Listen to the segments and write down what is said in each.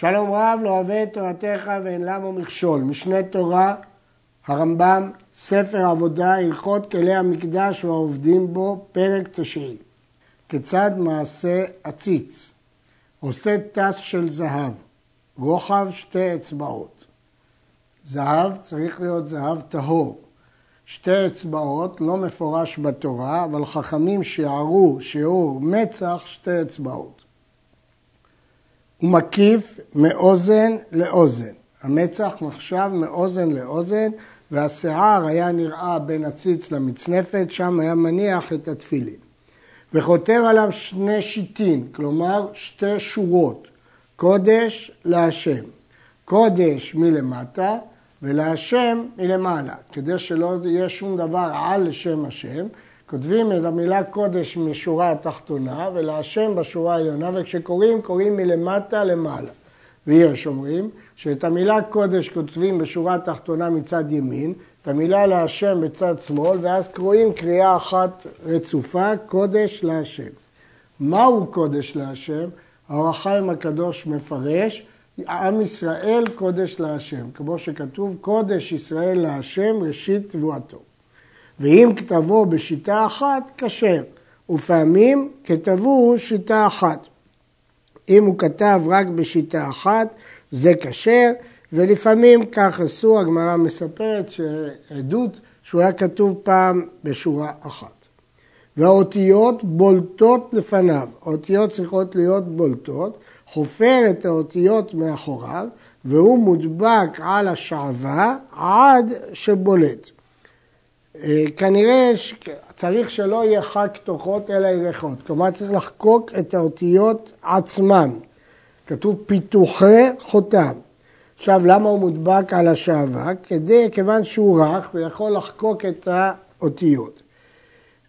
שלום רב לא אוהב את תורתך ואין למה מכשול. משנה תורה, הרמב"ם, ספר עבודה, הלכות כלי המקדש והעובדים בו, פרק תשעי. כיצד מעשה עציץ? עושה טס של זהב, רוחב שתי אצבעות. זהב צריך להיות זהב טהור. שתי אצבעות, לא מפורש בתורה, אבל חכמים שיערו שיעור מצח שתי אצבעות. הוא מקיף מאוזן לאוזן. המצח נחשב מאוזן לאוזן, והשיער היה נראה בין הציץ למצנפת, שם היה מניח את התפילין. וכותב עליו שני שיטין, כלומר שתי שורות, קודש להשם. קודש מלמטה ולהשם מלמעלה, כדי שלא יהיה שום דבר על לשם השם, כותבים את המילה קודש משורה התחתונה ולהשם בשורה העליונה, וכשקוראים, קוראים מלמטה למעלה. ויש אומרים שאת המילה קודש כותבים בשורה התחתונה מצד ימין, את המילה להשם בצד שמאל, ואז קוראים קריאה אחת רצופה, קודש להשם. מהו קודש להשם? האור החיים הקדוש מפרש, עם ישראל קודש להשם, כמו שכתוב קודש ישראל להשם ראשית תבואתו. ואם כתבו בשיטה אחת, כשר, ופעמים כתבו שיטה אחת. אם הוא כתב רק בשיטה אחת, זה כשר, ולפעמים כך עשו, הגמרא מספרת שעדות שהוא היה כתוב פעם בשורה אחת. והאותיות בולטות לפניו, האותיות צריכות להיות בולטות, חופר את האותיות מאחוריו, והוא מודבק על השעווה עד שבולט. אה, כנראה צריך שלא יהיה חק תוכות אלא ירחות, כלומר צריך לחקוק את האותיות עצמן. כתוב פיתוחי חותם. עכשיו, למה הוא מודבק על השעווה? כדי, כיוון שהוא רך ויכול לחקוק את האותיות.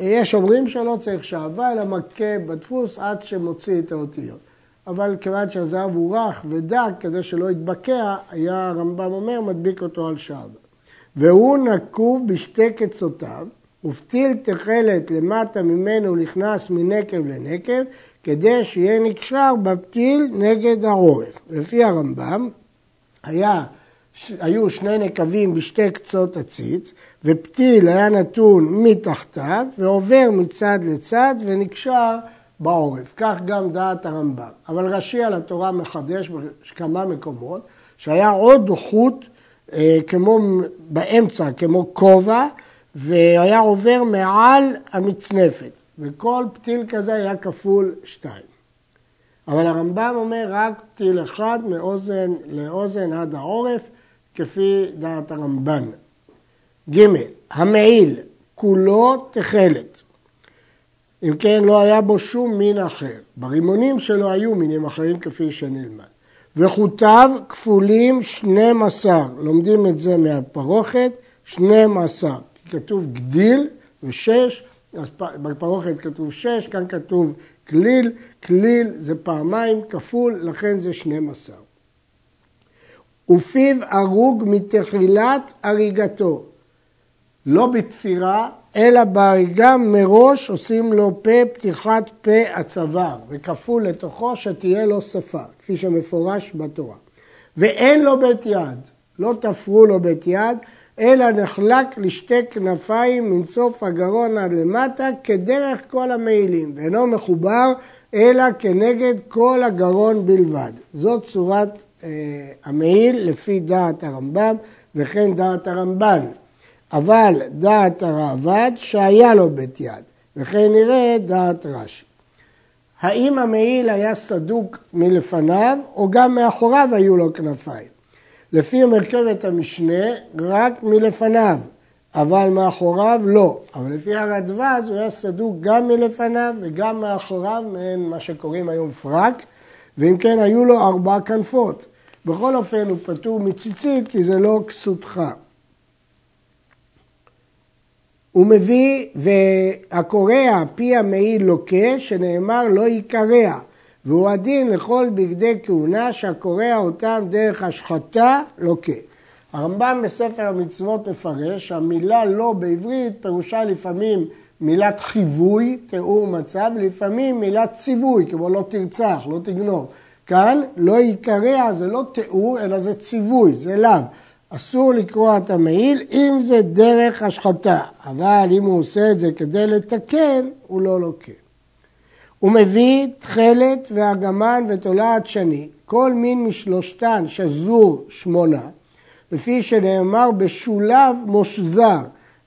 יש אומרים שלא צריך שעווה, אלא מכה בדפוס עד שמוציא את האותיות. אבל כיוון שהזהב הוא רך ודק, כדי שלא יתבקע, היה הרמב"ם אומר, מדביק אותו על שעווה. והוא נקוב בשתי קצותיו, ופתיל תכלת למטה ממנו נכנס מנקב לנקב, כדי שיהיה נקשר בפתיל נגד העורף. לפי הרמב"ם, היה, היו שני נקבים בשתי קצות הציץ, ופתיל היה נתון מתחתיו, ועובר מצד לצד ונקשר בעורף. כך גם דעת הרמב"ם. אבל רש"י על התורה מחדש בכמה מקומות, שהיה עוד חוט כמו באמצע, כמו כובע, והיה עובר מעל המצנפת, וכל פתיל כזה היה כפול שתיים. אבל הרמב"ם אומר רק פתיל אחד מאוזן לאוזן עד העורף, כפי דעת הרמב"ן. ג. המעיל, כולו תכלת. אם כן, לא היה בו שום מין אחר. ברימונים שלו היו מינים אחרים כפי שנלמד. וחוטיו כפולים 12, לומדים את זה מהפרוכת, 12, כתוב גדיל ושש, אז בפרוכת כתוב שש, כאן כתוב כליל, כליל זה פעמיים כפול, לכן זה 12. ופיו הרוג מתחילת הריגתו, לא בתפירה, אלא בהריגה מראש עושים לו פה פתיחת פה הצוואר, וכפול לתוכו שתהיה לו שפה, כפי שמפורש בתורה. ואין לו בית יד, לא תפרו לו בית יד, אלא נחלק לשתי כנפיים מן סוף הגרון עד למטה, כדרך כל המעילים, ואינו מחובר אלא כנגד כל הגרון בלבד. זאת צורת אה, המעיל לפי דעת הרמב"ם וכן דעת הרמב"ן. אבל דעת הרעב"ד שהיה לו בית יד, וכן נראה דעת רש"י. האם המעיל היה סדוק מלפניו, או גם מאחוריו היו לו כנפיים? לפי מרכבת המשנה, רק מלפניו, אבל מאחוריו לא. אבל לפי הרדווז הוא היה סדוק גם מלפניו וגם מאחוריו, מעין מה שקוראים היום פרק, ואם כן היו לו ארבע כנפות. בכל אופן הוא פטור מציצית כי זה לא כסותך. הוא מביא, והקורע פי המעיל לוקה, שנאמר לא יקרע, והוא הדין לכל בגדי כהונה שהקורע אותם דרך השחתה לוקה. הרמב"ם בספר המצוות מפרש שהמילה לא בעברית פירושה לפעמים מילת חיווי, תיאור מצב, לפעמים מילת ציווי, כמו לא תרצח, לא תגנוב. כאן לא יקרע, זה לא תיאור, אלא זה ציווי, זה לאו. אסור לקרוע את המעיל אם זה דרך השחתה, אבל אם הוא עושה את זה כדי לתקן, הוא לא לוקה. הוא מביא תכלת ואגמן ותולעת שני, כל מין משלושתן שזור שמונה, לפי שנאמר בשולב מושזר,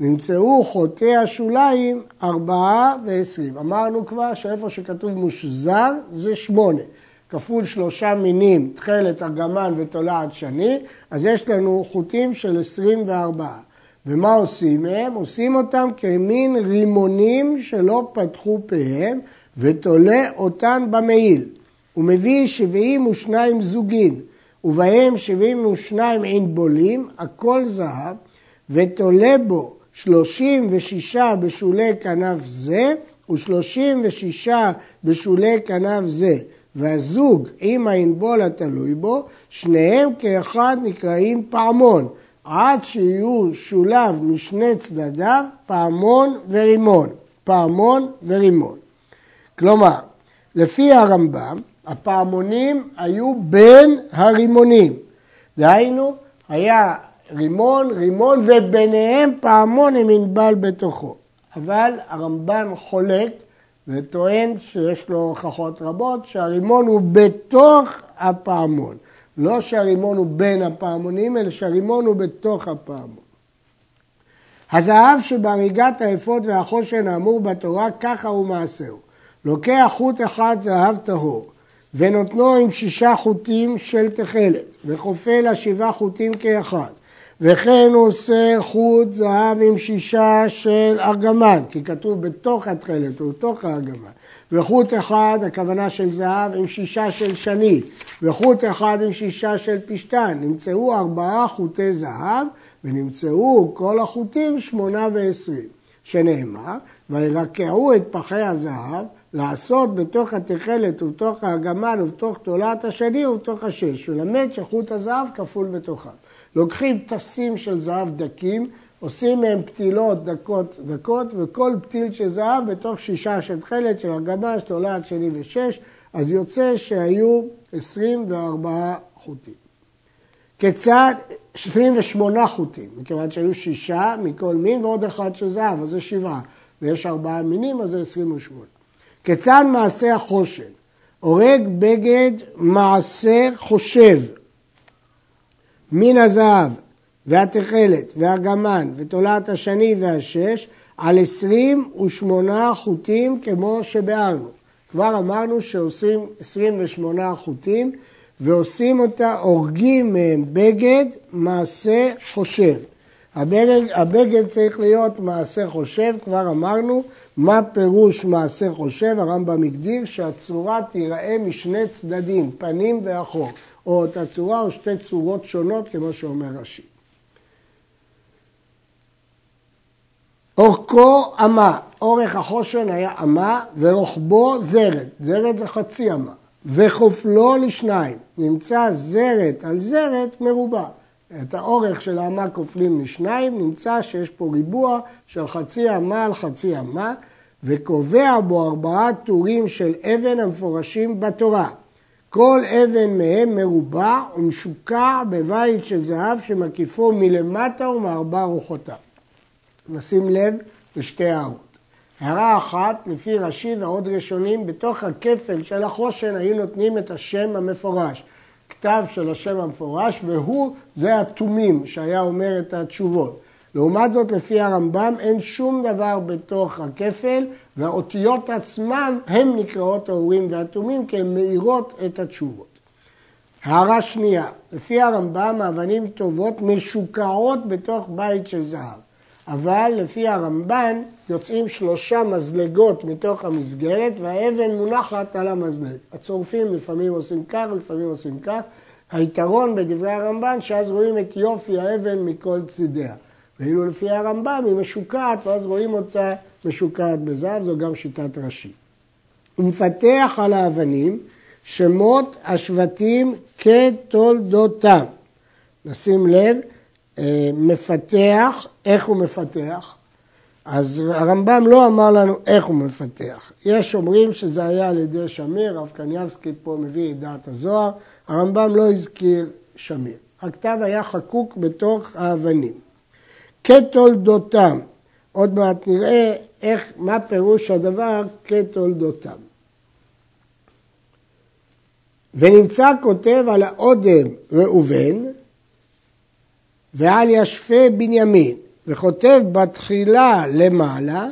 נמצאו חוטאי השוליים ארבעה ועשרים. אמרנו כבר שאיפה שכתוב מושזר זה שמונה. כפול שלושה מינים, תכלת, ארגמן ותולעת שני, אז יש לנו חוטים של 24. ומה עושים מהם? עושים אותם כמין רימונים שלא פתחו פיהם ותולה אותן במעיל. הוא מביא 72 זוגין, ובהם 72 ענבולים, הכל זהב, ותולה בו 36 בשולי כנף זה, ו-36 בשולי כנף זה. והזוג עם הענבול התלוי בו, שניהם כאחד נקראים פעמון, עד שיהיו שולב משני צדדיו פעמון ורימון, פעמון ורימון. כלומר, לפי הרמב"ם, הפעמונים היו בין הרימונים. דהיינו, היה רימון, רימון וביניהם פעמון עם ענבל בתוכו. אבל הרמב"ן חולק וטוען שיש לו הוכחות רבות שהרימון הוא בתוך הפעמון. לא שהרימון הוא בין הפעמונים, אלא שהרימון הוא בתוך הפעמון. הזהב שבהריגת האפוד והחושן האמור בתורה, ככה הוא מעשהו. לוקח חוט אחד זהב טהור, ונותנו עם שישה חוטים של תכלת, וכופה לה שבעה חוטים כאחד. וכן הוא עושה חוט זהב עם שישה של ארגמן, כי כתוב בתוך התכלת ובתוך הארגמן. וחוט אחד, הכוונה של זהב, עם שישה של שני, וחוט אחד עם שישה של פשתן. נמצאו ארבעה חוטי זהב, ונמצאו כל החוטים שמונה ועשרים. שנאמר, וירקעו את פחי הזהב, לעשות בתוך התכלת ובתוך האגמן ובתוך תולעת השני ובתוך השש, ולמד שחוט הזהב כפול בתוכם. לוקחים טסים של זהב דקים, עושים מהם פתילות דקות דקות, וכל פתיל של זהב בתוך שישה של תכלת של הגמש, תולעת שני ושש, אז יוצא שהיו 24 חוטים. כיצד? 28 חוטים, מכיוון שהיו שישה מכל מין ועוד אחד של זהב, אז זה שבעה, ויש ארבעה מינים, אז זה 28. כיצד מעשה החושן? הורג בגד מעשה חושב, מן הזהב והתכלת והגמן ותולעת השני והשש על עשרים ושמונה חוטים כמו שביארנו. כבר אמרנו שעושים עשרים ושמונה חוטים ועושים אותה, הורגים מהם בגד מעשה חושב. הבגד, הבגד צריך להיות מעשה חושב, כבר אמרנו מה פירוש מעשה חושב, הרמב"ם הגדיר שהצורה תיראה משני צדדים, פנים ואחור. או אותה צורה או שתי צורות שונות, כמו שאומר רש"י. אורכו אמה, אורך החושן היה אמה ורוחבו זרת, זרת זה חצי אמה, וחופלו לשניים, נמצא זרת על זרת מרובע. את האורך של האמה כופלים לשניים, נמצא שיש פה ריבוע של חצי אמה על חצי אמה, וקובע בו ארבעה טורים של אבן המפורשים בתורה. כל אבן מהם מרובע ומשוקע בבית של זהב שמקיפו מלמטה ומארבע רוחותיו. נשים לב לשתי הערות. הערה אחת, לפי רש"י ועוד ראשונים, בתוך הכפל של החושן היו נותנים את השם המפורש. כתב של השם המפורש, והוא, זה התומים שהיה אומר את התשובות. לעומת זאת, לפי הרמב"ם, אין שום דבר בתוך הכפל, והאותיות עצמן הן נקראות האורים והתומים, כי הן מאירות את התשובות. הערה שנייה, לפי הרמב"ם, האבנים טובות משוקעות בתוך בית של זהב. אבל לפי הרמב"ן יוצאים שלושה מזלגות מתוך המסגרת והאבן מונחת על המזלג. הצורפים לפעמים עושים כך, לפעמים עושים כך. היתרון בדברי הרמב"ן שאז רואים את יופי האבן מכל צידיה. ואילו לפי הרמב"ם היא משוקעת, ואז רואים אותה משוקעת בזהב, זו גם שיטת רש"י. הוא מפתח על האבנים שמות השבטים כתולדותם. נשים לב, אה, מפתח, איך הוא מפתח? אז הרמב"ם לא אמר לנו איך הוא מפתח. יש אומרים שזה היה על ידי שמיר, רב קניאבסקי פה מביא את דעת הזוהר, הרמב"ם לא הזכיר שמיר. הכתב היה חקוק בתוך האבנים. כתולדותם, עוד מעט נראה איך, מה פירוש הדבר כתולדותם. ונמצא כותב על האודם ראובן ועל ישפה בנימין, וכותב בתחילה למעלה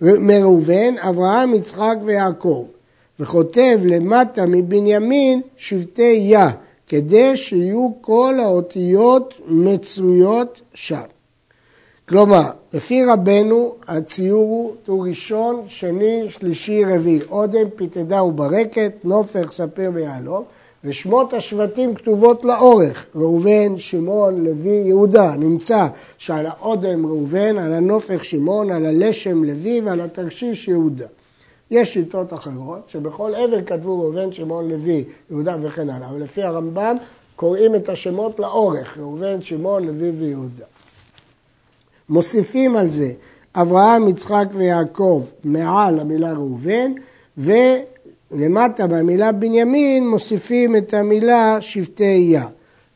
מראובן, אברהם, יצחק ויעקב, וכותב למטה מבנימין שבטי יה, כדי שיהיו כל האותיות מצויות שם. כלומר, לפי רבנו הציור הוא טור ראשון, שני, שלישי, רביעי. אודם, פיתדה וברקת, נופך, ספיר ויהלום, ושמות השבטים כתובות לאורך, ראובן, שמעון, לוי, יהודה. נמצא שעל האודם ראובן, על הנופך שמעון, על הלשם לוי ועל התרשיש יהודה. יש שיטות אחרות, שבכל עבר כתבו ראובן, שמעון, לוי, יהודה וכן הלאה, אבל לפי הרמב"ם קוראים את השמות לאורך, ראובן, שמעון, לוי ויהודה. מוסיפים על זה אברהם, יצחק ויעקב מעל המילה ראובן, ולמטה במילה בנימין מוסיפים את המילה שבטי יה.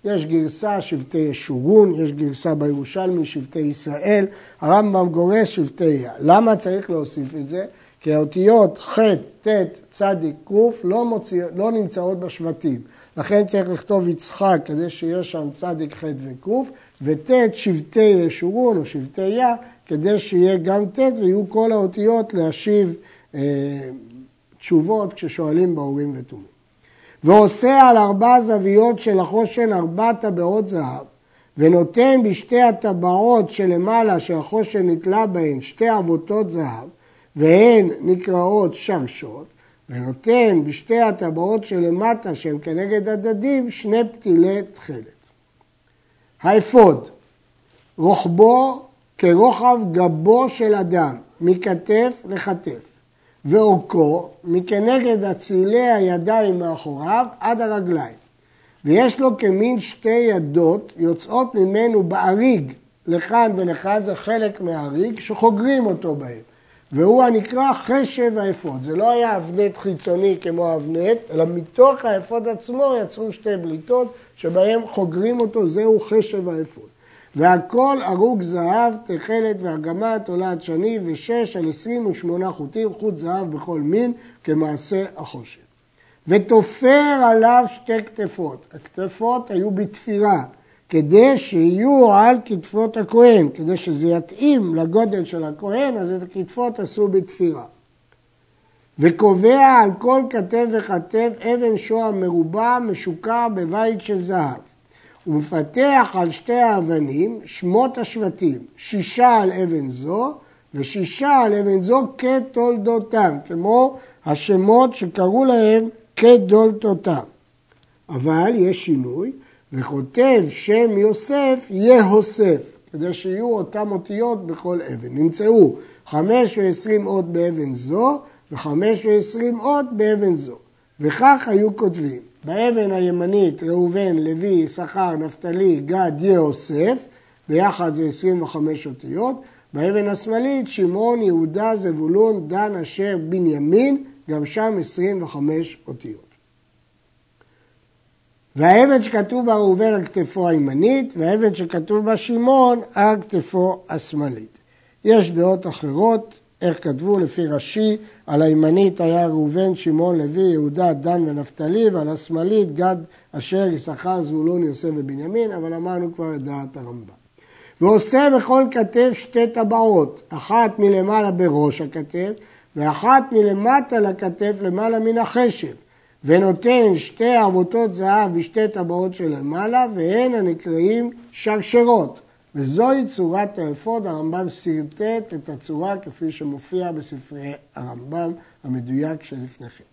יש גרסה שבטי ישורון, יש גרסה בירושלמי שבטי ישראל, הרמב"ם גורס שבטי יה. למה צריך להוסיף את זה? כי האותיות ח', ט', צ', ק' לא, מוציא, לא נמצאות בשבטים. לכן צריך לכתוב יצחק כדי שיש שם צ', ח' וק', וט' שבטי ישורון או שבטי יה, כדי שיהיה גם ט' ויהיו כל האותיות להשיב אה, תשובות כששואלים באורים ותומים. ועושה על ארבע זוויות של החושן ארבע טבעות זהב, ונותן בשתי הטבעות שלמעלה שהחושן נתלה בהן שתי עבותות זהב, והן נקראות שרשות, ונותן בשתי הטבעות שלמטה שהן כנגד הדדים שני פתילי תכלת. האפוד, רוחבו כרוחב גבו של אדם, מכתף לכתף, ואורכו מכנגד אצילי הידיים מאחוריו עד הרגליים. ויש לו כמין שתי ידות יוצאות ממנו באריג לכאן ולכאן, זה חלק מהאריג שחוגרים אותו בהם. והוא הנקרא חשב האפוד. זה לא היה אבנט חיצוני כמו האבנט, אלא מתוך האפוד עצמו יצרו שתי בליטות שבהם חוגרים אותו, זהו חשב האפוד. והכל ארוג זהב, תכלת וארגמן, תולעת שני ושש על עשרים ושמונה חוטים, חוט זהב בכל מין, כמעשה החושן. ותופר עליו שתי כתפות. הכתפות היו בתפירה, כדי שיהיו על כתפות הכהן, כדי שזה יתאים לגודל של הכהן, אז את הכתפות עשו בתפירה. וקובע על כל כתף וכתף אבן שוהם מרובע משוקע בבית של זהב. ומפתח על שתי האבנים שמות השבטים, שישה על אבן זו ושישה על אבן זו כתולדותם, כמו השמות שקראו להם כדולתותם. אבל יש שינוי, וכותב שם יוסף יהוסף, כדי שיהיו אותם אותיות בכל אבן. נמצאו חמש ועשרים אות באבן זו וחמש ועשרים אות באבן זו. וכך היו כותבים, באבן הימנית ראובן, לוי, יששכר, נפתלי, גד, יהוסף, ביחד זה 25 אותיות, באבן השמאלית שמעון, יהודה, זבולון, דן, אשר, בנימין, גם שם 25 אותיות. והאבן שכתוב בה ראובן על כתפו הימנית, והאבן שכתוב בה שמעון על כתפו השמאלית. יש דעות אחרות, איך כתבו לפי רש"י, על הימנית היה ראובן, שמעון, לוי, יהודה, דן ונפתלי, ועל השמאלית גד, אשר, יששכר, זבולון, יוסף ובנימין, אבל אמרנו כבר את דעת הרמב"ם. ועושה בכל כתף שתי טבעות, אחת מלמעלה בראש הכתף, ואחת מלמטה לכתף למעלה מן החשב. ונותן שתי עבותות זהב בשתי טבעות שלמעלה, והן הנקראים שרשרות. וזוהי צורת האפוד, הרמב"ם שרטט את הצורה כפי שמופיע בספרי הרמב"ם המדויק שלפניכם.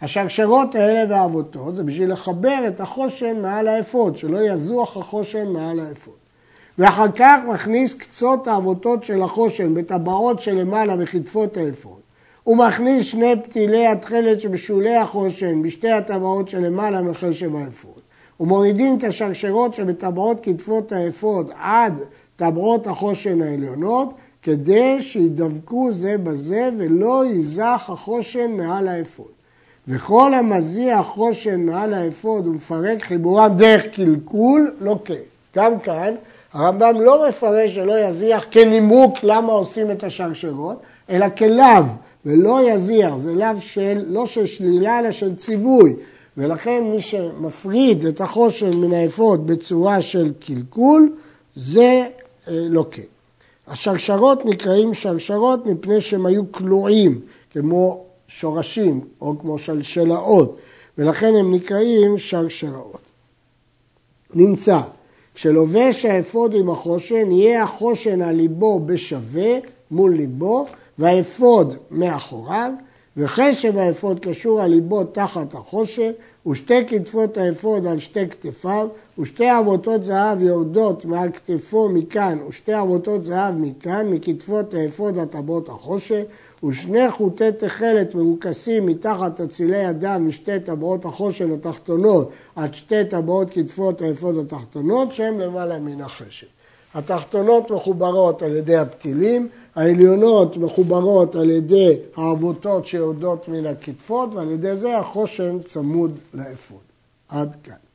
השרשרות האלה והעבותות זה בשביל לחבר את החושן מעל האפוד, שלא יזוח החושן מעל האפוד. ואחר כך מכניס קצות העבותות של החושן בטבעות שלמעלה בכתפות האפוד. הוא מכניס שני פתילי התכלת שבשולי החושן בשתי הטבעות שלמעלה מחשב האפוד. ומורידים את השרשרות שבטבעות כתפות האפוד עד טבעות החושן העליונות, כדי שידבקו זה בזה ולא יזח החושן מעל האפוד. וכל המזיח חושן מעל האפוד ומפרק חיבורם דרך קלקול, לא כן. גם כאן הרמב"ם לא מפרש שלא יזיח כנימוק למה עושים את השרשרות, אלא כלאו, ולא יזיח, זה לאו של, לא של שלילה אלא של ציווי. ולכן מי שמפריד את החושן מן האפוד בצורה של קלקול, זה אה, לא כן. השרשרות נקראים שרשרות מפני שהם היו קלועים, כמו שורשים או כמו שלשלאות, ולכן הם נקראים שרשרות. נמצא, כשלובש האפוד עם החושן, יהיה החושן על ליבו בשווה מול ליבו, והאפוד מאחוריו, וחשב האפוד קשור על ליבו תחת החושן, ושתי כתפות האפוד על שתי כתפיו, ושתי עבותות זהב יורדות מעל כתפו מכאן, ושתי עבותות זהב מכאן, מכתפות האפוד לטבעות החושן, ושני חוטי תכלת מרוכסים מתחת אצילי ידיו משתי טבעות החושן התחתונות עד שתי טבעות כתפות האפוד התחתונות שהן למעלה מן החשן. התחתונות מחוברות על ידי הפתילים, העליונות מחוברות על ידי העבותות שיורדות מן הכתפות ועל ידי זה החושן צמוד לאפוד. עד כאן.